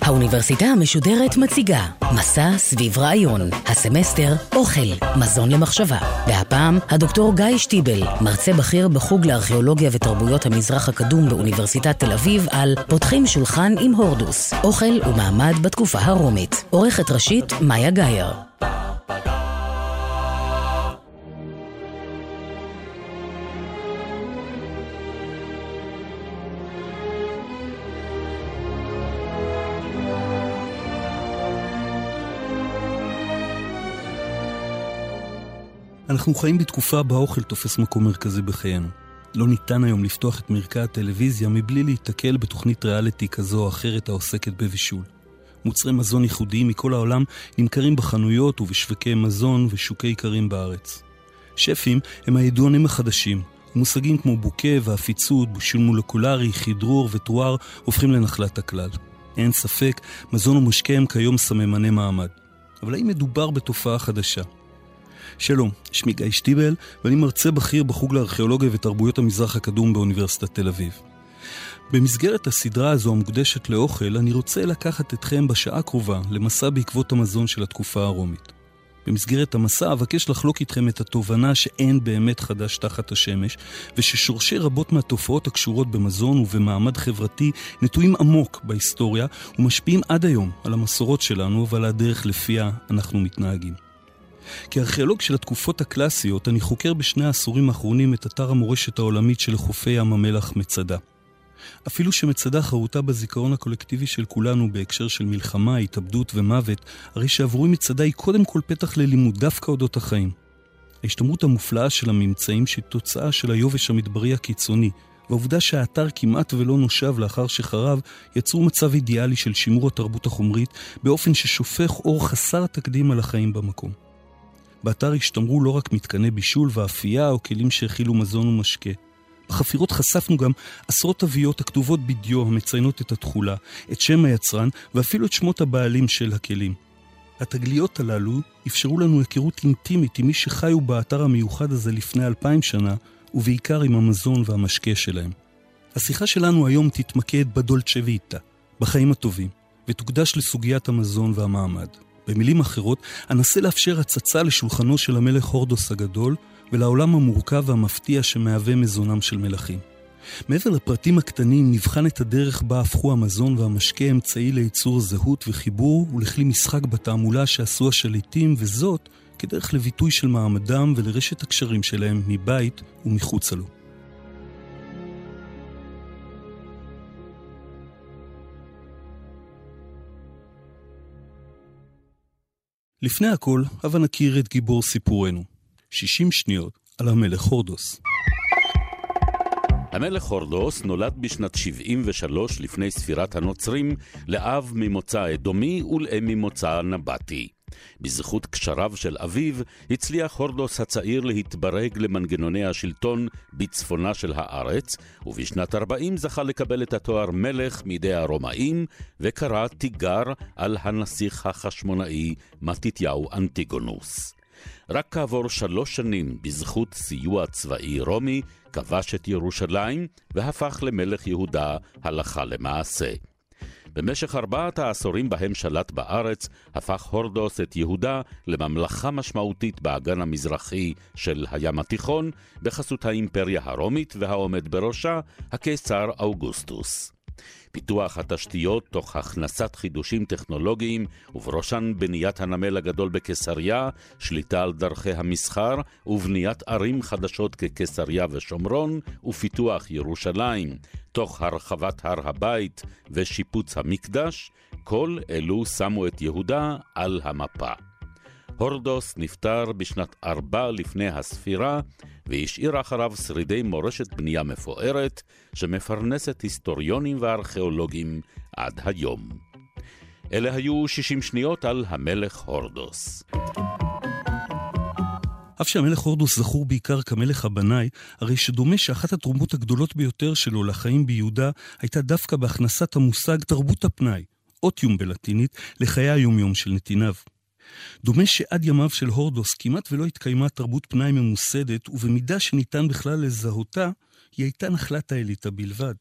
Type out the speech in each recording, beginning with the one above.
האוניברסיטה המשודרת מציגה מסע סביב רעיון, הסמסטר אוכל, מזון למחשבה. והפעם הדוקטור גיא שטיבל, מרצה בכיר בחוג לארכיאולוגיה ותרבויות המזרח הקדום באוניברסיטת תל אביב על פותחים שולחן עם הורדוס, אוכל ומעמד בתקופה הרומית. עורכת ראשית מאיה גאייר. אנחנו חיים בתקופה בה אוכל תופס מקום מרכזי בחיינו. לא ניתן היום לפתוח את מרקע הטלוויזיה מבלי להיתקל בתוכנית ריאליטי כזו או אחרת העוסקת בבישול. מוצרי מזון ייחודיים מכל העולם נמכרים בחנויות ובשווקי מזון ושוקי איכרים בארץ. שפים הם הידוענים החדשים, ומושגים כמו בוקה ועפיצות, בושול מולקולרי, חידרור וטרואר הופכים לנחלת הכלל. אין ספק, מזון ומשקה הם כיום סממני מעמד. אבל האם מדובר בתופעה חדשה? שלום, שמי גיא שטיבל, ואני מרצה בכיר בחוג לארכיאולוגיה ותרבויות המזרח הקדום באוניברסיטת תל אביב. במסגרת הסדרה הזו המוקדשת לאוכל, אני רוצה לקחת אתכם בשעה הקרובה למסע בעקבות המזון של התקופה הרומית. במסגרת המסע אבקש לחלוק איתכם את התובנה שאין באמת חדש תחת השמש, וששורשי רבות מהתופעות הקשורות במזון ובמעמד חברתי נטועים עמוק בהיסטוריה ומשפיעים עד היום על המסורות שלנו ועל הדרך לפיה אנחנו מתנהגים. כארכיאולוג של התקופות הקלאסיות, אני חוקר בשני העשורים האחרונים את אתר המורשת העולמית של חופי ים המלח מצדה. אפילו שמצדה חרוטה בזיכרון הקולקטיבי של כולנו בהקשר של מלחמה, התאבדות ומוות, הרי שעבורי מצדה היא קודם כל פתח ללימוד דווקא אודות החיים. ההשתמרות המופלאה של הממצאים שהיא תוצאה של היובש המדברי הקיצוני, והעובדה שהאתר כמעט ולא נושב לאחר שחרב, יצרו מצב אידיאלי של שימור התרבות החומרית באופן ששופך אור חסר תקדים על החיים במקום. באתר השתמרו לא רק מתקני בישול ואפייה או כלים שהכילו מזון ומשקה. בחפירות חשפנו גם עשרות תוויות הכתובות בדיו המציינות את התכולה, את שם היצרן ואפילו את שמות הבעלים של הכלים. התגליות הללו אפשרו לנו היכרות אינטימית עם מי שחיו באתר המיוחד הזה לפני אלפיים שנה, ובעיקר עם המזון והמשקה שלהם. השיחה שלנו היום תתמקד בדולצ'ה ויטה, בחיים הטובים, ותוקדש לסוגיית המזון והמעמד. במילים אחרות, אנסה לאפשר הצצה לשולחנו של המלך הורדוס הגדול ולעולם המורכב והמפתיע שמהווה מזונם של מלכים. מעבר לפרטים הקטנים, נבחן את הדרך בה הפכו המזון והמשקה אמצעי לייצור זהות וחיבור ולכלי משחק בתעמולה שעשו השליטים, וזאת כדרך לביטוי של מעמדם ולרשת הקשרים שלהם מבית ומחוצה לו. לפני הכל, הבה נכיר את גיבור סיפורנו. 60 שניות על המלך הורדוס. המלך הורדוס נולד בשנת 73 לפני ספירת הנוצרים לאב ממוצא אדומי ולאם ממוצא נבטי. בזכות קשריו של אביו, הצליח הורדוס הצעיר להתברג למנגנוני השלטון בצפונה של הארץ, ובשנת 40 זכה לקבל את התואר מלך מידי הרומאים, וקרא תיגר על הנסיך החשמונאי מתתיהו אנטיגונוס. רק כעבור שלוש שנים, בזכות סיוע צבאי רומי, כבש את ירושלים והפך למלך יהודה הלכה למעשה. במשך ארבעת העשורים בהם שלט בארץ, הפך הורדוס את יהודה לממלכה משמעותית באגן המזרחי של הים התיכון, בחסות האימפריה הרומית והעומד בראשה, הקיסר אוגוסטוס. פיתוח התשתיות תוך הכנסת חידושים טכנולוגיים, ובראשן בניית הנמל הגדול בקיסריה, שליטה על דרכי המסחר, ובניית ערים חדשות כקיסריה ושומרון, ופיתוח ירושלים, תוך הרחבת הר הבית ושיפוץ המקדש, כל אלו שמו את יהודה על המפה. הורדוס נפטר בשנת ארבע לפני הספירה, והשאיר אחריו שרידי מורשת בנייה מפוארת, שמפרנסת היסטוריונים וארכיאולוגים עד היום. אלה היו 60 שניות על המלך הורדוס. אף שהמלך הורדוס זכור בעיקר כמלך הבנאי, הרי שדומה שאחת התרומות הגדולות ביותר שלו לחיים ביהודה הייתה דווקא בהכנסת המושג תרבות הפנאי, אוטיום בלטינית, לחיי היומיום של נתיניו. דומה שעד ימיו של הורדוס כמעט ולא התקיימה תרבות פנאי ממוסדת, ובמידה שניתן בכלל לזהותה, היא הייתה נחלת האליטה בלבד.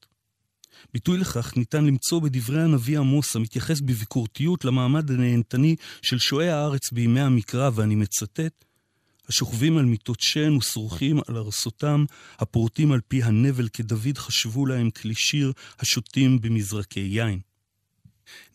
ביטוי לכך ניתן למצוא בדברי הנביא עמוס, המתייחס בביקורתיות למעמד הנהנתני של שועי הארץ בימי המקרא, ואני מצטט, השוכבים על מיטות שן ושרוכים על ארסותם, הפורטים על פי הנבל כדוד חשבו להם כלי שיר, השותים במזרקי יין.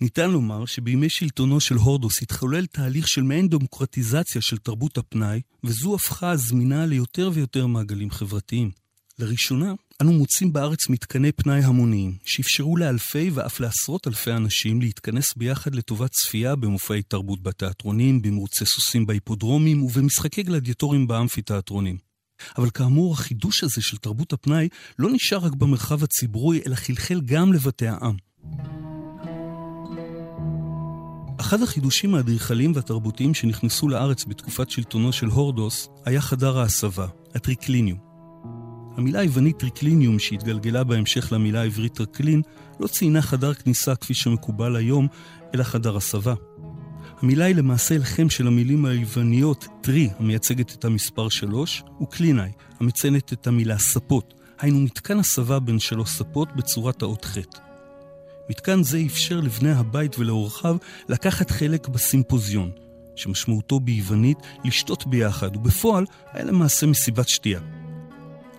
ניתן לומר שבימי שלטונו של הורדוס התחולל תהליך של מעין דמוקרטיזציה של תרבות הפנאי, וזו הפכה זמינה ליותר ויותר מעגלים חברתיים. לראשונה, אנו מוצאים בארץ מתקני פנאי המוניים, שאפשרו לאלפי ואף לעשרות אלפי אנשים להתכנס ביחד לטובת צפייה במופעי תרבות בתיאטרונים, במרוצי סוסים בהיפודרומים ובמשחקי גלדיאטורים באמפיתיאטרונים. אבל כאמור, החידוש הזה של תרבות הפנאי לא נשאר רק במרחב הציבורי, אלא חלחל גם לבתי העם. אחד החידושים האדריכליים והתרבותיים שנכנסו לארץ בתקופת שלטונו של הורדוס היה חדר ההסבה, הטריקליניום. המילה היוונית טריקליניום, שהתגלגלה בהמשך למילה העברית טרקלין, לא ציינה חדר כניסה כפי שמקובל היום, אלא חדר הסבה. המילה היא למעשה הלחם של המילים היווניות טרי, המייצגת את המספר שלוש, וקלינאי, המציינת את המילה ספות, היינו מתקן הסבה בין שלוש ספות בצורת האות ח'. מתקן זה אפשר לבני הבית ולאורחיו לקחת חלק בסימפוזיון, שמשמעותו ביוונית לשתות ביחד, ובפועל היה למעשה מסיבת שתייה.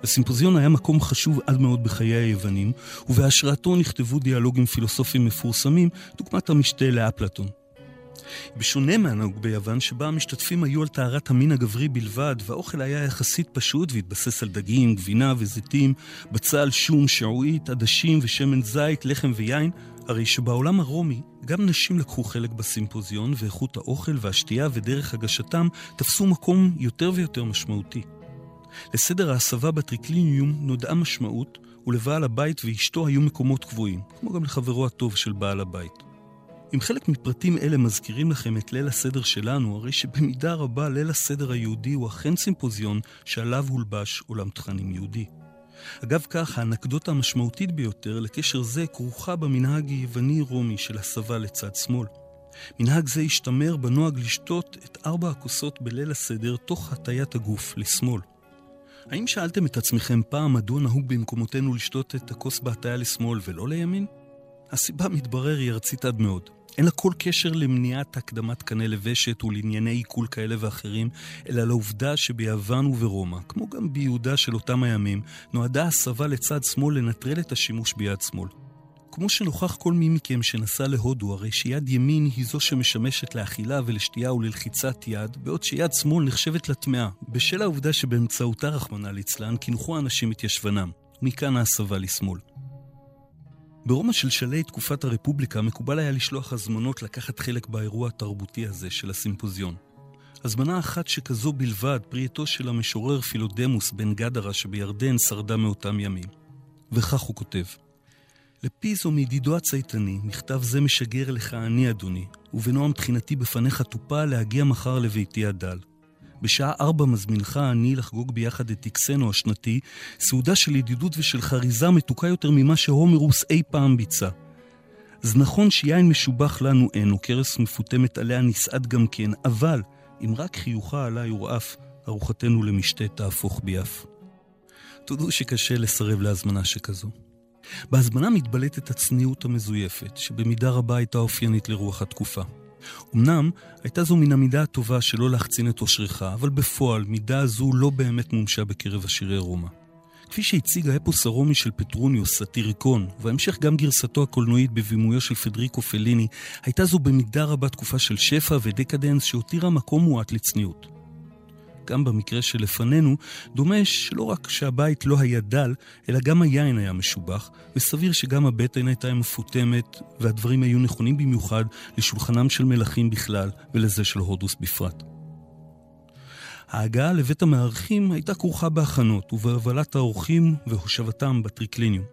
לסימפוזיון היה מקום חשוב עד מאוד בחיי היוונים, ובהשראתו נכתבו דיאלוגים פילוסופיים מפורסמים, דוגמת המשתה לאפלטון. בשונה מהנהוג ביוון, שבה המשתתפים היו על טהרת המין הגברי בלבד, והאוכל היה יחסית פשוט והתבסס על דגים, גבינה וזיתים, בצל, שום, שעועית, עדשים ושמן זית, לחם ויין, הרי שבעולם הרומי גם נשים לקחו חלק בסימפוזיון, ואיכות האוכל והשתייה ודרך הגשתם תפסו מקום יותר ויותר משמעותי. לסדר ההסבה בטריקליניום נודעה משמעות, ולבעל הבית ואשתו היו מקומות קבועים, כמו גם לחברו הטוב של בעל הבית. אם חלק מפרטים אלה מזכירים לכם את ליל הסדר שלנו, הרי שבמידה רבה ליל הסדר היהודי הוא אכן סימפוזיון שעליו הולבש עולם תכנים יהודי. אגב כך, האנקדוטה המשמעותית ביותר לקשר זה כרוכה במנהג היווני-רומי של הסבה לצד שמאל. מנהג זה השתמר בנוהג לשתות את ארבע הכוסות בליל הסדר תוך הטיית הגוף לשמאל. האם שאלתם את עצמכם פעם מדוע נהוג במקומותינו לשתות את הכוס בהטיה לשמאל ולא לימין? הסיבה, מתברר, היא ארצית עד מאוד. אין לה כל קשר למניעת הקדמת קנה לבשת ולענייני עיכול כאלה ואחרים, אלא לעובדה שביוון וברומא, כמו גם ביהודה של אותם הימים, נועדה הסבה לצד שמאל לנטרל את השימוש ביד שמאל. כמו שנוכח כל מי מכם שנסע להודו, הרי שיד ימין היא זו שמשמשת לאכילה ולשתייה וללחיצת יד, בעוד שיד שמאל נחשבת לטמאה, בשל העובדה שבאמצעותה, רחמנא ליצלן, קינחו האנשים את ישבנם. מכאן ההסבה לשמאל. ברומא של שלהי תקופת הרפובליקה מקובל היה לשלוח הזמנות לקחת חלק באירוע התרבותי הזה של הסימפוזיון. הזמנה אחת שכזו בלבד, פרי עטו של המשורר פילודמוס בן גדרה שבירדן, שרדה מאותם ימים. וכך הוא כותב: לפיזו מידידו הצייתני, מכתב זה משגר לך אני, אדוני, ובנועם תחינתי בפניך טופה להגיע מחר לביתי הדל. בשעה ארבע מזמינך אני לחגוג ביחד את טקסנו השנתי, סעודה של ידידות ושל חריזה מתוקה יותר ממה שהומרוס אי פעם ביצע. אז נכון שיין משובח לנו אין, וכרס מפותמת עליה נסעד גם כן, אבל אם רק חיוכה עליי ירעף, ארוחתנו למשתה תהפוך ביעף. תודו שקשה לסרב להזמנה שכזו. בהזמנה מתבלטת הצניעות המזויפת, שבמידה רבה הייתה אופיינית לרוח התקופה. אמנם הייתה זו מן המידה הטובה שלא להחצין את אושרך, אבל בפועל מידה זו לא באמת מומשה בקרב עשירי רומא. כפי שהציג האפוס הרומי של פטרוניוס, סאטיריקון, ובהמשך גם גרסתו הקולנועית בבימויו של פדריקו פליני, הייתה זו במידה רבה תקופה של שפע ודקדנס שהותירה מקום מועט לצניעות. גם במקרה שלפנינו, דומה שלא רק שהבית לא היה דל, אלא גם היין היה משובח, וסביר שגם הבטן הייתה מפותמת, והדברים היו נכונים במיוחד לשולחנם של מלכים בכלל, ולזה של הודוס בפרט. ההגעה לבית המארחים הייתה כרוכה בהכנות ובהובלת האורחים והושבתם בטריקליניום.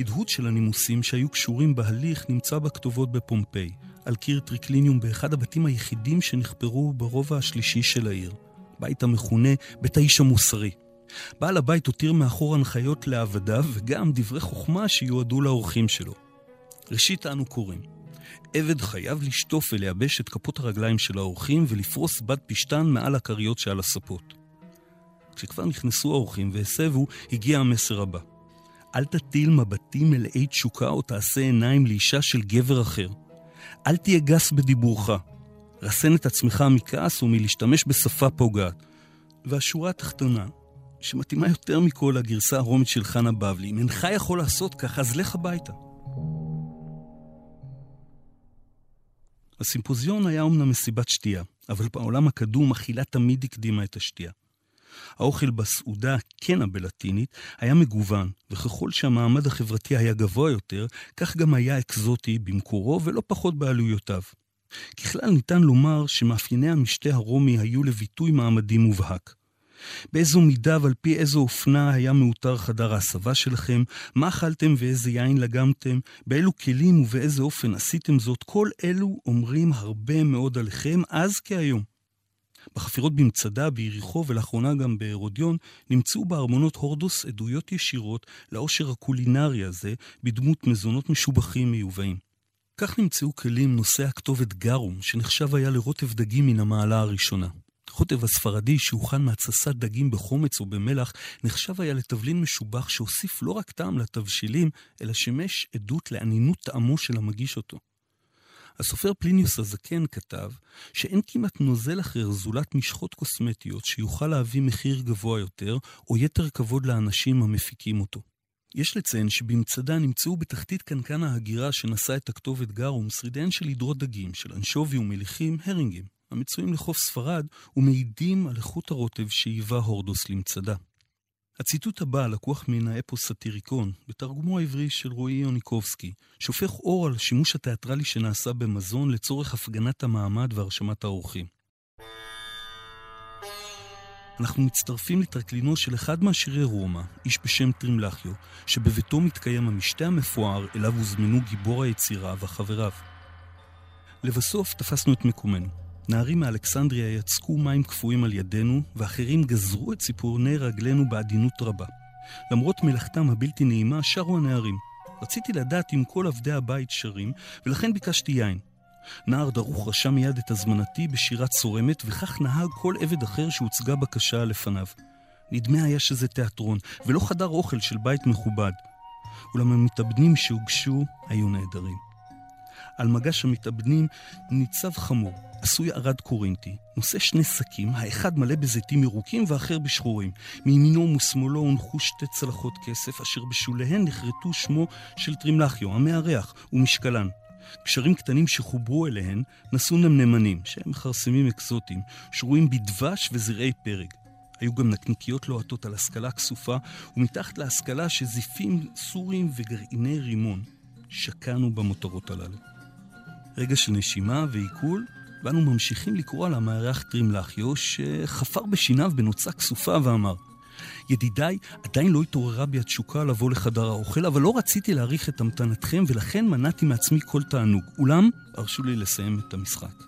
הדהוד של הנימוסים שהיו קשורים בהליך נמצא בכתובות בפומפיי, על קיר טריקליניום באחד הבתים היחידים שנחפרו ברובע השלישי של העיר. בית המכונה בית האיש המוסרי. בעל הבית הותיר מאחור הנחיות לעבדיו וגם דברי חוכמה שיועדו לאורחים שלו. ראשית אנו קוראים: עבד חייב לשטוף ולייבש את כפות הרגליים של האורחים ולפרוס בד פשתן מעל הכריות שעל הספות. כשכבר נכנסו האורחים והסבו, הגיע המסר הבא. אל תטיל מבטים מלאי תשוקה או תעשה עיניים לאישה של גבר אחר. אל תהיה גס בדיבורך. רסן את עצמך מכעס ומלהשתמש בשפה פוגעת. והשורה התחתונה, שמתאימה יותר מכל לגרסה הרומית של חנה בבלי, אם אינך יכול לעשות כך, אז לך הביתה. הסימפוזיון היה אומנם מסיבת שתייה, אבל בעולם הקדום אכילה תמיד הקדימה את השתייה. האוכל בסעודה, קנה בלטינית, היה מגוון, וככל שהמעמד החברתי היה גבוה יותר, כך גם היה אקזוטי במקורו ולא פחות בעלויותיו. ככלל ניתן לומר שמאפייני המשתה הרומי היו לביטוי מעמדי מובהק. באיזו מידה ועל פי איזו אופנה היה מאותר חדר ההסבה שלכם, מה אכלתם ואיזה יין לגמתם, באילו כלים ובאיזה אופן עשיתם זאת, כל אלו אומרים הרבה מאוד עליכם אז כהיום. בחפירות במצדה, ביריחו ולאחרונה גם בהרודיון, נמצאו בארמונות הורדוס עדויות ישירות לעושר הקולינרי הזה, בדמות מזונות משובחים מיובאים. כך נמצאו כלים נושאי הכתובת גרום, שנחשב היה לרוטב דגים מן המעלה הראשונה. חוטב הספרדי שהוכן מהתססת דגים בחומץ או במלח, נחשב היה לתבלין משובח שהוסיף לא רק טעם לתבשילים, אלא שימש עדות לאנינות טעמו של המגיש אותו. הסופר פליניוס הזקן כתב שאין כמעט נוזל אחר זולת משחות קוסמטיות שיוכל להביא מחיר גבוה יותר, או יתר כבוד לאנשים המפיקים אותו. יש לציין שבמצדה נמצאו בתחתית קנקן ההגירה שנשא את הכתובת גרום שרידיהן של אידרות דגים, של אנשובי ומליחים, הרינגים, המצויים לחוף ספרד ומעידים על איכות הרוטב שייבא הורדוס למצדה. הציטוט הבא לקוח מן האפוס סאטיריקון, בתרגומו העברי של רועי יוניקובסקי, שופך אור על השימוש התיאטרלי שנעשה במזון לצורך הפגנת המעמד והרשמת האורחים. אנחנו מצטרפים לטרקלינו של אחד מהשירי רומא, איש בשם טרימלחיו, שבביתו מתקיים המשתה המפואר אליו הוזמנו גיבור היצירה וחבריו. לבסוף תפסנו את מקומנו. נערים מאלכסנדריה יצקו מים קפואים על ידינו, ואחרים גזרו את ציפורני רגלינו בעדינות רבה. למרות מלאכתם הבלתי נעימה, שרו הנערים. רציתי לדעת אם כל עבדי הבית שרים, ולכן ביקשתי יין. נער דרוך רשם מיד את הזמנתי בשירה צורמת, וכך נהג כל עבד אחר שהוצגה בקשה לפניו. נדמה היה שזה תיאטרון, ולא חדר אוכל של בית מכובד. אולם המתאבנים שהוגשו היו נהדרים. על מגש המתאבנים ניצב חמור, עשוי ערד קורינטי, נושא שני שקים, האחד מלא בזיתים ירוקים והאחר בשחורים. מימינו ומשמאלו הונחו שתי צלחות כסף, אשר בשוליהן נחרטו שמו של טרימלחיו, המארח, ומשקלן. קשרים קטנים שחוברו אליהן נשאו נמנמנים, שהם מכרסמים אקזוטיים, שרויים בדבש וזרעי פרג. היו גם נקניקיות לוהטות על השכלה כסופה, ומתחת להשכלה שזיפים סורים וגרעיני רימון. שקענו במותרות הללו. רגע של נשימה ועיכול, ואנו ממשיכים לקרוא על המארח טרימלחיו, שחפר בשיניו בנוצה כסופה ואמר, ידידיי, עדיין לא התעוררה בי התשוקה לבוא לחדר האוכל, אבל לא רציתי להעריך את המתנתכם, ולכן מנעתי מעצמי כל תענוג. אולם, הרשו לי לסיים את המשחק.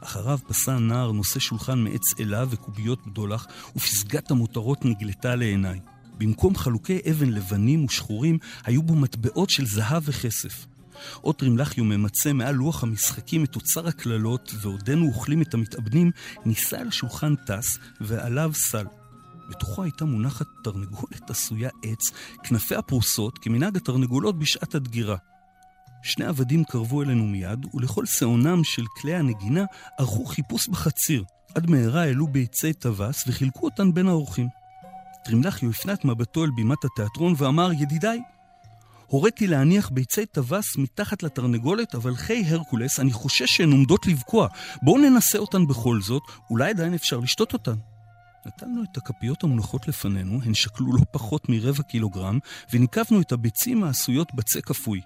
אחריו פסע הנער נושא שולחן מעץ אלה וקוביות בדולח, ופסגת המותרות נגלתה לעיניי. במקום חלוקי אבן לבנים ושחורים, היו בו מטבעות של זהב וכסף. אוטרים לחיו ממצה מעל לוח המשחקים את אוצר הקללות, ועודנו אוכלים את המתאבנים, נישא אל השולחן טס, ועליו סל. בתוכו הייתה מונחת תרנגולת עשויה עץ, כנפיה פרוסות, כמנהג התרנגולות בשעת הדגירה. שני עבדים קרבו אלינו מיד, ולקול שאונם של כלי הנגינה ערכו חיפוש בחציר. עד מהרה העלו ביצי טווס וחילקו אותן בין האורחים. טרימלחיו הפנה את מבטו אל בימת התיאטרון ואמר, ידידיי, הוריתי להניח ביצי טווס מתחת לתרנגולת, אבל חי הרקולס, אני חושש שהן עומדות לבקוע. בואו ננסה אותן בכל זאת, אולי עדיין אפשר לשתות אותן. נטלנו את הכפיות המונחות לפנינו, הן שקלו לא פחות מרבע קילוגרם, וניקבנו את הביצים העשויות בצק כפוי.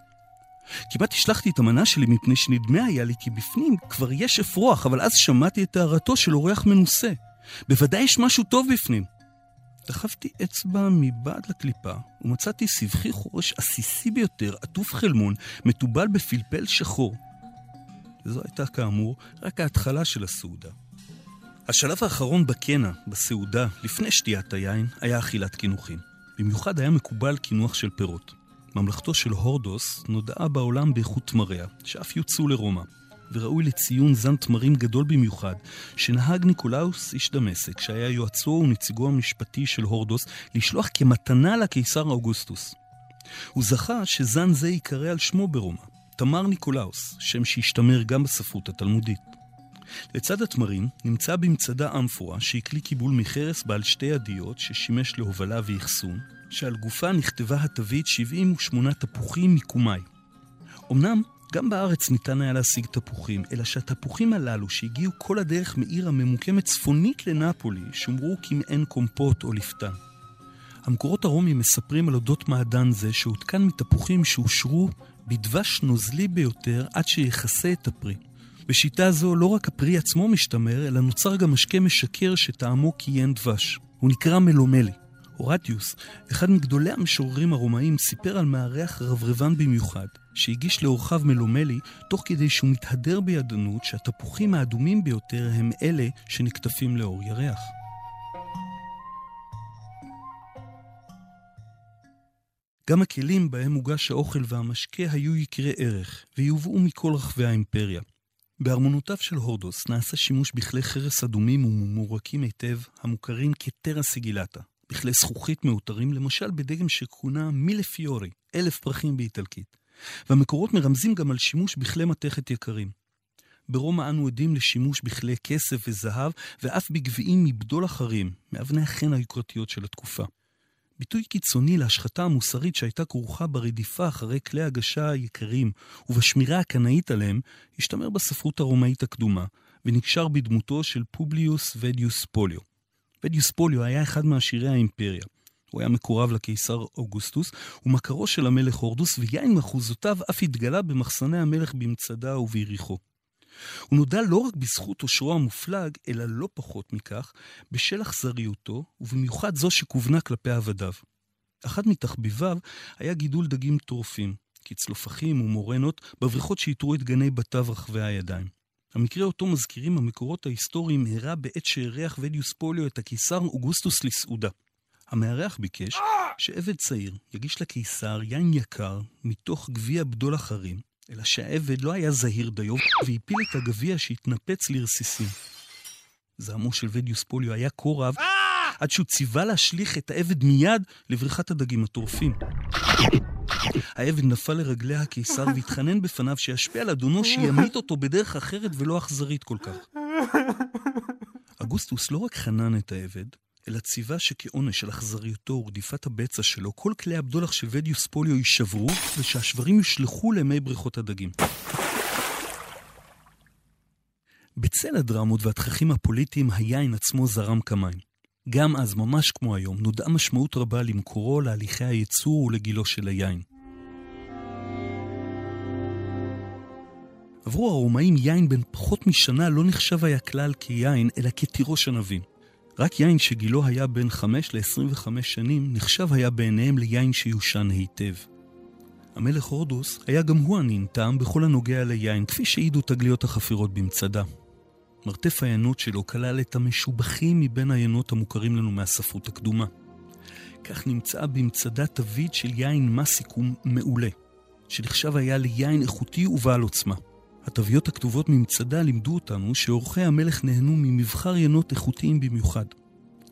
כמעט השלכתי את המנה שלי מפני שנדמה היה לי כי בפנים כבר יש אפרוח, אבל אז שמעתי את הערתו של אורח מנוסה. בוודאי יש משהו טוב בפנים. דחפתי אצבע מבעד לקליפה, ומצאתי סבכי חורש עסיסי ביותר, עטוף חלמון, מתובל בפלפל שחור. וזו הייתה כאמור רק ההתחלה של הסעודה. השלב האחרון בקנה, בסעודה, לפני שתיית היין, היה אכילת קינוחים. במיוחד היה מקובל קינוח של פירות. ממלכתו של הורדוס נודעה בעולם באיכות תמריה, שאף יוצאו לרומא. וראוי לציון זן תמרים גדול במיוחד, שנהג ניקולאוס איש דמשק, שהיה יועצו ונציגו המשפטי של הורדוס, לשלוח כמתנה לקיסר אוגוסטוס. הוא זכה שזן זה ייקרא על שמו ברומא, תמר ניקולאוס, שם שהשתמר גם בספרות התלמודית. לצד התמרים נמצא במצדה אמפורה שהיא כלי קיבול מחרס בעל שתי ידיות ששימש להובלה ואחסון, שעל גופה נכתבה התווית 78 תפוחים מקומאי. אמנם גם בארץ ניתן היה להשיג תפוחים, אלא שהתפוחים הללו שהגיעו כל הדרך מעיר הממוקמת צפונית לנפולי, שומרו כמעין קומפוט או לפתן. המקורות הרומיים מספרים על אודות מעדן זה שהותקן מתפוחים שאושרו בדבש נוזלי ביותר עד שיכסה את הפרי. בשיטה זו לא רק הפרי עצמו משתמר, אלא נוצר גם משקה משקר שטעמו קיין דבש. הוא נקרא מלומלי. הורטיוס, אחד מגדולי המשוררים הרומאים, סיפר על מארח רברבן במיוחד, שהגיש לאורחיו מלומלי, תוך כדי שהוא מתהדר בידענות שהתפוחים האדומים ביותר הם אלה שנקטפים לאור ירח. גם הכלים בהם הוגש האוכל והמשקה היו יקרי ערך, ויובאו מכל רחבי האימפריה. בארמונותיו של הורדוס נעשה שימוש בכלי חרס אדומים וממורקים היטב, המוכרים כטרה סיגילטה, בכלי זכוכית מאותרים, למשל בדגם שכונה מילפיורי, אלף פרחים באיטלקית. והמקורות מרמזים גם על שימוש בכלי מתכת יקרים. ברומא אנו עדים לשימוש בכלי כסף וזהב, ואף בגביעים מבדול אחרים, מאבני החן היוקרתיות של התקופה. ביטוי קיצוני להשחתה המוסרית שהייתה כרוכה ברדיפה אחרי כלי הגשה היקרים ובשמירה הקנאית עליהם, השתמר בספרות הרומאית הקדומה, ונקשר בדמותו של פובליוס ודיוס פוליו. ודיוס פוליו היה אחד מעשירי האימפריה. הוא היה מקורב לקיסר אוגוסטוס, ומכרו של המלך הורדוס, ויין מאחוזותיו אף התגלה במחסני המלך במצדה וביריחו. הוא נודע לא רק בזכות עושרו המופלג, אלא לא פחות מכך, בשל אכזריותו, ובמיוחד זו שכוונה כלפי עבדיו. אחד מתחביביו היה גידול דגים טורפים, כצלופחים ומורנות, בבריכות שאיתרו את גני בתיו רחבי הידיים. המקרה אותו מזכירים המקורות ההיסטוריים אירע בעת שאירח ודיוס פוליו את הקיסר אוגוסטוס לסעודה. המארח ביקש שעבד צעיר יגיש לקיסר יין יקר מתוך גביע בדול אחרים, אלא שהעבד לא היה זהיר דיו והפיל את הגביע שהתנפץ לרסיסים. זעמו של ודיוס פוליו היה כה רב, עד שהוא ציווה להשליך את העבד מיד לבריכת הדגים הטורפים. העבד נפל לרגלי הקיסר והתחנן בפניו שישפיע על אדונו שימית אותו בדרך אחרת ולא אכזרית כל כך. אגוסטוס לא רק חנן את העבד, אלא ציווה שכעונש על אכזריותו ורדיפת הבצע שלו, כל כלי הבדולח של ודיוס פוליו יישברו, ושהשברים יושלכו למי בריכות הדגים. בצל הדרמות והתככים הפוליטיים, היין עצמו זרם כמים. גם אז, ממש כמו היום, נודעה משמעות רבה למקורו, להליכי הייצור ולגילו של היין. עברו הרומאים יין בן פחות משנה לא נחשב היה כלל כיין, אלא כתירוש ענבים. רק יין שגילו היה בין 5 ל-25 שנים, נחשב היה בעיניהם ליין שיושן היטב. המלך הורדוס היה גם הוא אנין טעם בכל הנוגע ליין, כפי שהעידו תגליות החפירות במצדה. מרתף היינות שלו כלל את המשובחים מבין היינות המוכרים לנו מהספרות הקדומה. כך נמצאה במצדה תווית של יין מסיקום מעולה, שנחשב היה ליין איכותי ובעל עוצמה. התוויות הכתובות ממצדה לימדו אותנו שאורחי המלך נהנו ממבחר יינות איכותיים במיוחד.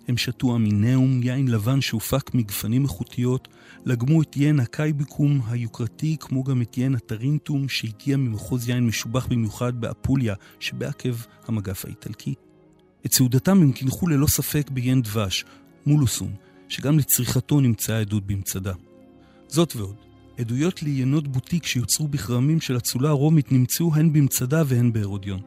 הם שתו אמינאום, יין לבן שהופק מגפנים איכותיות, לגמו את יין הקייביקום היוקרתי, כמו גם את יין הטרינטום שהגיע ממחוז יין משובח במיוחד באפוליה, שבעקב המגף האיטלקי. את סעודתם הם קינחו ללא ספק ביין דבש, מולוסום, שגם לצריכתו נמצאה עדות במצדה. זאת ועוד, עדויות לעיינות בוטיק שיוצרו בכרמים של אצולה הרומית נמצאו הן במצדה והן בהרודיון.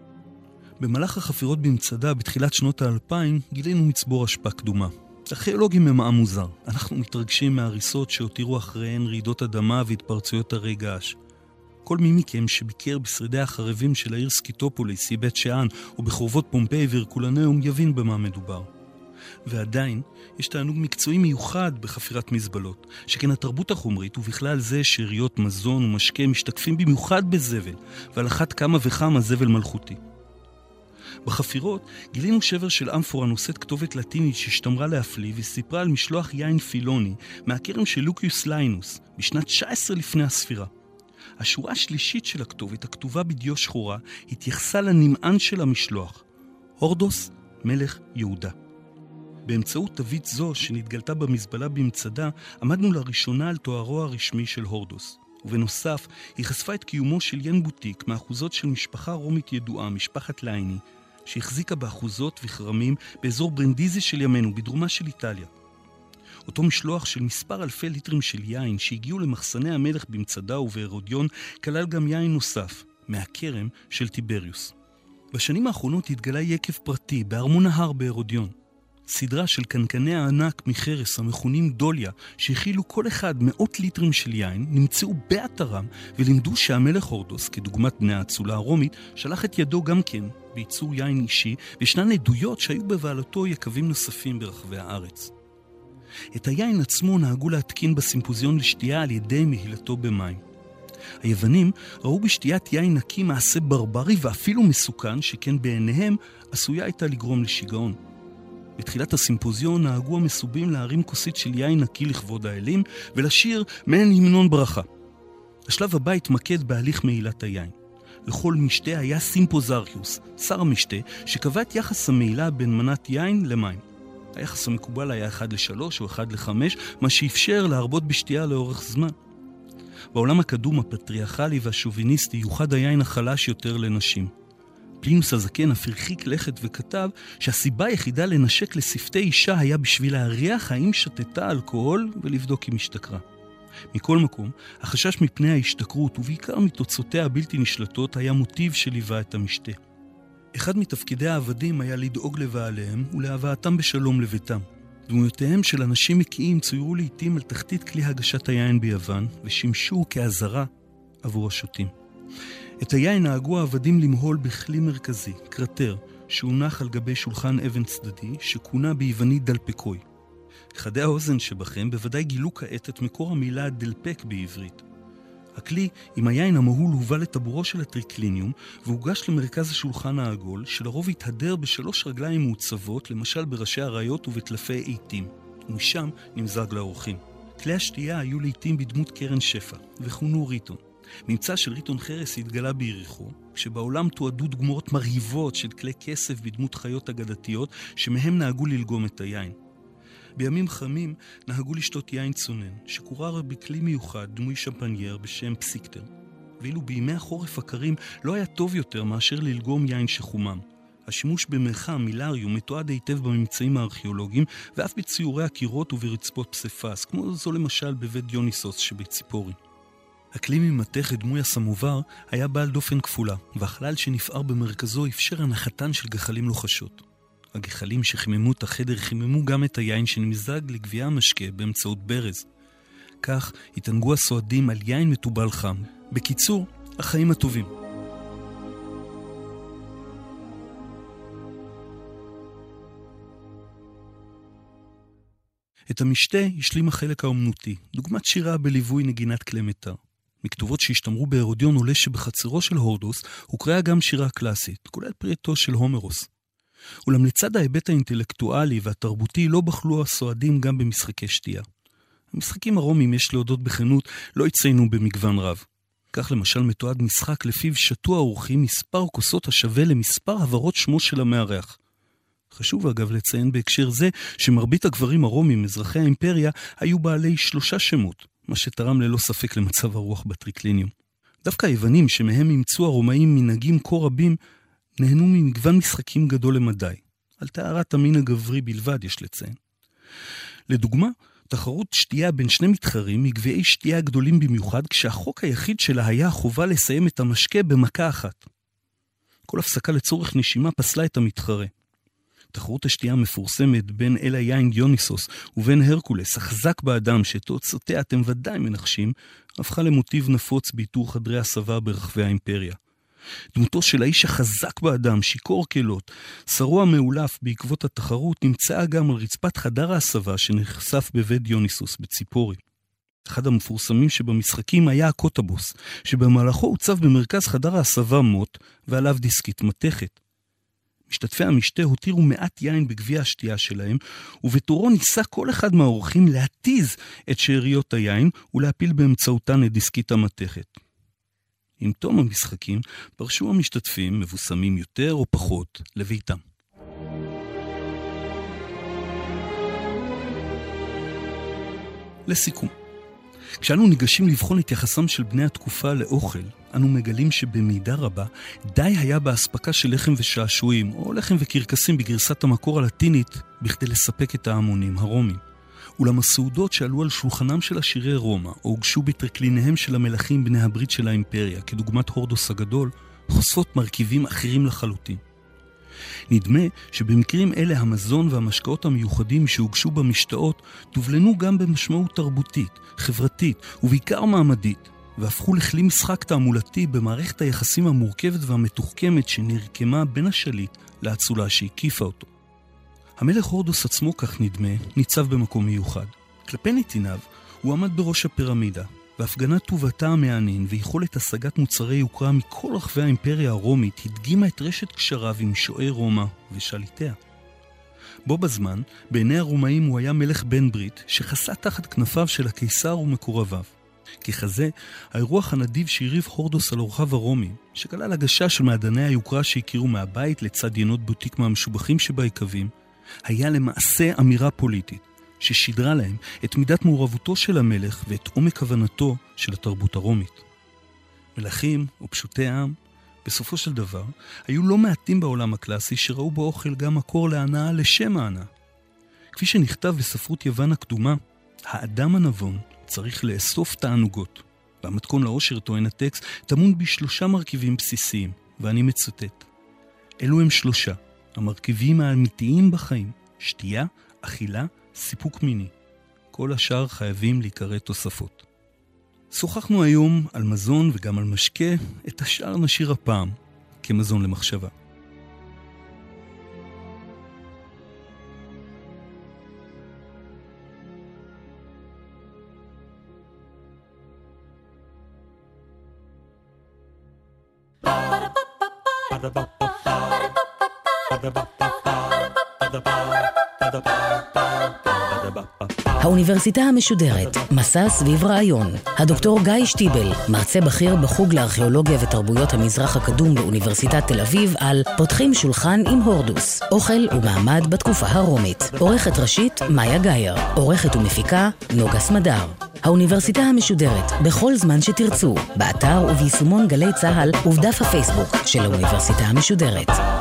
במהלך החפירות במצדה בתחילת שנות האלפיים גילינו מצבור אשפה קדומה. ארכיאולוגים הם עם מוזר. אנחנו מתרגשים מההריסות שהותירו אחריהן רעידות אדמה והתפרצויות הרי געש. כל מי מכם שביקר בשרידיה החרבים של העיר סקיטופוליס, היא בית שאן, או בחורבות פומפיי והרקולנאום, יבין במה מדובר. ועדיין, יש תענוג מקצועי מיוחד בחפירת מזבלות, שכן התרבות החומרית, ובכלל זה שאריות מזון ומשקה, משתקפים במיוחד בזבל, ועל אחת כמה וכמה זבל מלכותי. בחפירות גילינו שבר של אמפורה נושאת כתובת לטינית שהשתמרה להפליא וסיפרה על משלוח יין פילוני מהכרם של לוקיוס ליינוס בשנת 19 לפני הספירה. השורה השלישית של הכתובת, הכתובה בדיו שחורה, התייחסה לנמען של המשלוח, הורדוס, מלך יהודה. באמצעות תווית זו, שנתגלתה במזבלה במצדה, עמדנו לראשונה על תוארו הרשמי של הורדוס. ובנוסף, היא חשפה את קיומו של ין בוטיק מאחוזות של משפחה רומית ידועה, משפחת לייני, שהחזיקה באחוזות וכרמים באזור ברנדיזי של ימינו, בדרומה של איטליה. אותו משלוח של מספר אלפי ליטרים של יין שהגיעו למחסני המלך במצדה ובהרודיון, כלל גם יין נוסף, מהכרם של טיבריוס. בשנים האחרונות התגלה יקב פרטי בארמון ההר בהרודיון. סדרה של קנקני הענק מחרס המכונים דוליה, שהכילו כל אחד מאות ליטרים של יין, נמצאו באתרם ולימדו שהמלך הורדוס, כדוגמת בני האצולה הרומית, שלח את ידו גם כן בייצור יין אישי, וישנן עדויות שהיו בבעלתו יקבים נוספים ברחבי הארץ. את היין עצמו נהגו להתקין בסימפוזיון לשתייה על ידי מהילתו במים. היוונים ראו בשתיית יין נקי מעשה ברברי ואפילו מסוכן, שכן בעיניהם עשויה הייתה לגרום לשיגעון. בתחילת הסימפוזיון נהגו המסובים להרים כוסית של יין נקי לכבוד האלים ולשיר מעין המנון ברכה. השלב הבא התמקד בהליך מעילת היין. לכל משתה היה סימפוזריוס, שר המשתה, שקבע את יחס המעילה בין מנת יין למים. היחס המקובל היה 1 ל-3 או 1 ל-5, מה שאפשר להרבות בשתייה לאורך זמן. בעולם הקדום, הפטריארכלי והשוביניסטי, יוחד היין החלש יותר לנשים. פלינוס הזקן אף הרחיק לכת וכתב שהסיבה היחידה לנשק לשפתי אישה היה בשביל להריח האם שתתה אלכוהול ולבדוק אם השתכרה. מכל מקום, החשש מפני ההשתכרות, ובעיקר מתוצאותיה הבלתי נשלטות, היה מוטיב שליווה את המשתה. אחד מתפקידי העבדים היה לדאוג לבעליהם ולהבאתם בשלום לביתם. דמויותיהם של אנשים מקיאים צוירו לעיתים על תחתית כלי הגשת היין ביוון, ושימשו כאזהרה עבור השותים. את היין נהגו העבדים למהול בכלי מרכזי, קרטר, שהונח על גבי שולחן אבן צדדי, שכונה ביוונית דלפקוי. חדי האוזן שבכם בוודאי גילו כעת את מקור המילה דלפק בעברית. הכלי עם היין המהול הובא לטבורו של הטריקליניום והוגש למרכז השולחן העגול, שלרוב התהדר בשלוש רגליים מעוצבות, למשל בראשי אריות ובטלפי עיתים, ומשם נמזג לאורחים. כלי השתייה היו לעיתים בדמות קרן שפע, וכונו ריטון. ממצא של ריטון חרס התגלה ביריחו, כשבעולם תועדו דוגמאות מרהיבות של כלי כסף בדמות חיות אגדתיות, שמהם נהגו ללגום את היין. בימים חמים נהגו לשתות יין צונן, שקורר בכלי מיוחד דמוי שמפנייר בשם פסיקטר. ואילו בימי החורף הקרים לא היה טוב יותר מאשר ללגום יין שחומם. השימוש במרחם, מילריום, מתועד היטב בממצאים הארכיאולוגיים ואף בציורי הקירות וברצפות פסיפס, כמו זו למשל בבית דיוניסוס שבציפורי. הכלי ממתכת דמוי הסמובר היה בעל דופן כפולה, והחלל שנפער במרכזו אפשר הנחתן של גחלים לוחשות. הגחלים שחיממו את החדר חיממו גם את היין שנמזג לגביע המשקה באמצעות ברז. כך התענגו הסועדים על יין מתובל חם. בקיצור, החיים הטובים. את המשתה השלים החלק האומנותי, דוגמת שירה בליווי נגינת כלי מיתר. מכתובות שהשתמרו בהרודיון עולה שבחצרו של הורדוס הוקראה גם שירה קלאסית, כולל פריאתו של הומרוס. אולם לצד ההיבט האינטלקטואלי והתרבותי לא בחלו הסועדים גם במשחקי שתייה. המשחקים הרומיים, יש להודות בכנות, לא הציינו במגוון רב. כך למשל מתועד משחק לפיו שתו האורחים מספר כוסות השווה למספר הברות שמו של המארח. חשוב אגב לציין בהקשר זה שמרבית הגברים הרומים, אזרחי האימפריה, היו בעלי שלושה שמות, מה שתרם ללא ספק למצב הרוח בטריקליניום. דווקא היוונים, שמהם אימצו הרומאים מנהגים כה רבים, נהנו ממגוון משחקים גדול למדי. על טהרת המין הגברי בלבד, יש לציין. לדוגמה, תחרות שתייה בין שני מתחרים מגביעי שתייה גדולים במיוחד, כשהחוק היחיד שלה היה החובה לסיים את המשקה במכה אחת. כל הפסקה לצורך נשימה פסלה את המתחרה. תחרות השתייה המפורסמת בין אל היין דיוניסוס ובין הרקולס, החזק באדם שתוצאותיה אתם ודאי מנחשים, הפכה למוטיב נפוץ באיתור חדרי הסבה ברחבי האימפריה. דמותו של האיש החזק באדם, שיכור כלות, שרוע מאולף בעקבות התחרות, נמצאה גם על רצפת חדר ההסבה שנחשף בבית דיוניסוס בציפורי. אחד המפורסמים שבמשחקים היה הקוטבוס, שבמהלכו הוצב במרכז חדר ההסבה מוט, ועליו דיסקית מתכת. משתתפי המשתה הותירו מעט יין בגביע השתייה שלהם, ובתורו ניסה כל אחד מהאורחים להתיז את שאריות היין ולהפיל באמצעותן את דיסקית המתכת. עם תום המשחקים פרשו המשתתפים, מבוסמים יותר או פחות, לביתם. לסיכום, כשאנו ניגשים לבחון את יחסם של בני התקופה לאוכל, אנו מגלים שבמידה רבה די היה באספקה של לחם ושעשועים, או לחם וקרקסים בגרסת המקור הלטינית, בכדי לספק את ההמונים הרומים. אולם הסעודות שעלו על שולחנם של עשירי רומא, או הוגשו בטרקליניהם של המלכים בני הברית של האימפריה, כדוגמת הורדוס הגדול, חושפות מרכיבים אחרים לחלוטין. נדמה שבמקרים אלה המזון והמשקאות המיוחדים שהוגשו במשתאות תובלנו גם במשמעות תרבותית, חברתית ובעיקר מעמדית, והפכו לכלי משחק תעמולתי במערכת היחסים המורכבת והמתוחכמת שנרקמה בין השליט לאצולה שהקיפה אותו. המלך הורדוס עצמו, כך נדמה, ניצב במקום מיוחד. כלפי נתיניו, הוא עמד בראש הפירמידה, והפגנת טובתה המענין ויכולת השגת מוצרי יוקרה מכל רחבי האימפריה הרומית הדגימה את רשת קשריו עם שועי רומא ושליטיה. בו בזמן, בעיני הרומאים הוא היה מלך בן ברית, שחסה תחת כנפיו של הקיסר ומקורביו. ככזה, האירוח הנדיב שהרהיב הורדוס על אורחיו הרומיים, שכלל הגשה של מעדני היוקרה שהכירו מהבית לצד ינות בוטיק מהמשובחים שביקבים, היה למעשה אמירה פוליטית, ששידרה להם את מידת מעורבותו של המלך ואת עומק הבנתו של התרבות הרומית. מלכים ופשוטי העם, בסופו של דבר, היו לא מעטים בעולם הקלאסי שראו באוכל גם מקור להנאה לשם ההנאה. כפי שנכתב בספרות יוון הקדומה, האדם הנבון צריך לאסוף תענוגות. והמתכון לאושר, טוען הטקסט, טמון בשלושה מרכיבים בסיסיים, ואני מצטט. אלו הם שלושה, המרכיבים האמיתיים בחיים, שתייה, אכילה, סיפוק מיני. כל השאר חייבים להיקרא תוספות. שוחחנו היום על מזון וגם על משקה, את השאר נשאיר הפעם כמזון למחשבה. האוניברסיטה המשודרת, מסע סביב רעיון. הדוקטור גיא שטיבל, מרצה בכיר בחוג לארכיאולוגיה ותרבויות המזרח הקדום באוניברסיטת תל אביב, על פותחים שולחן עם הורדוס, אוכל ומעמד בתקופה הרומית. עורכת ראשית, מאיה גאייר. עורכת ומפיקה, נוגה סמדר. האוניברסיטה המשודרת, בכל זמן שתרצו, באתר וביישומון גלי צה"ל ובדף הפייסבוק של האוניברסיטה המשודרת.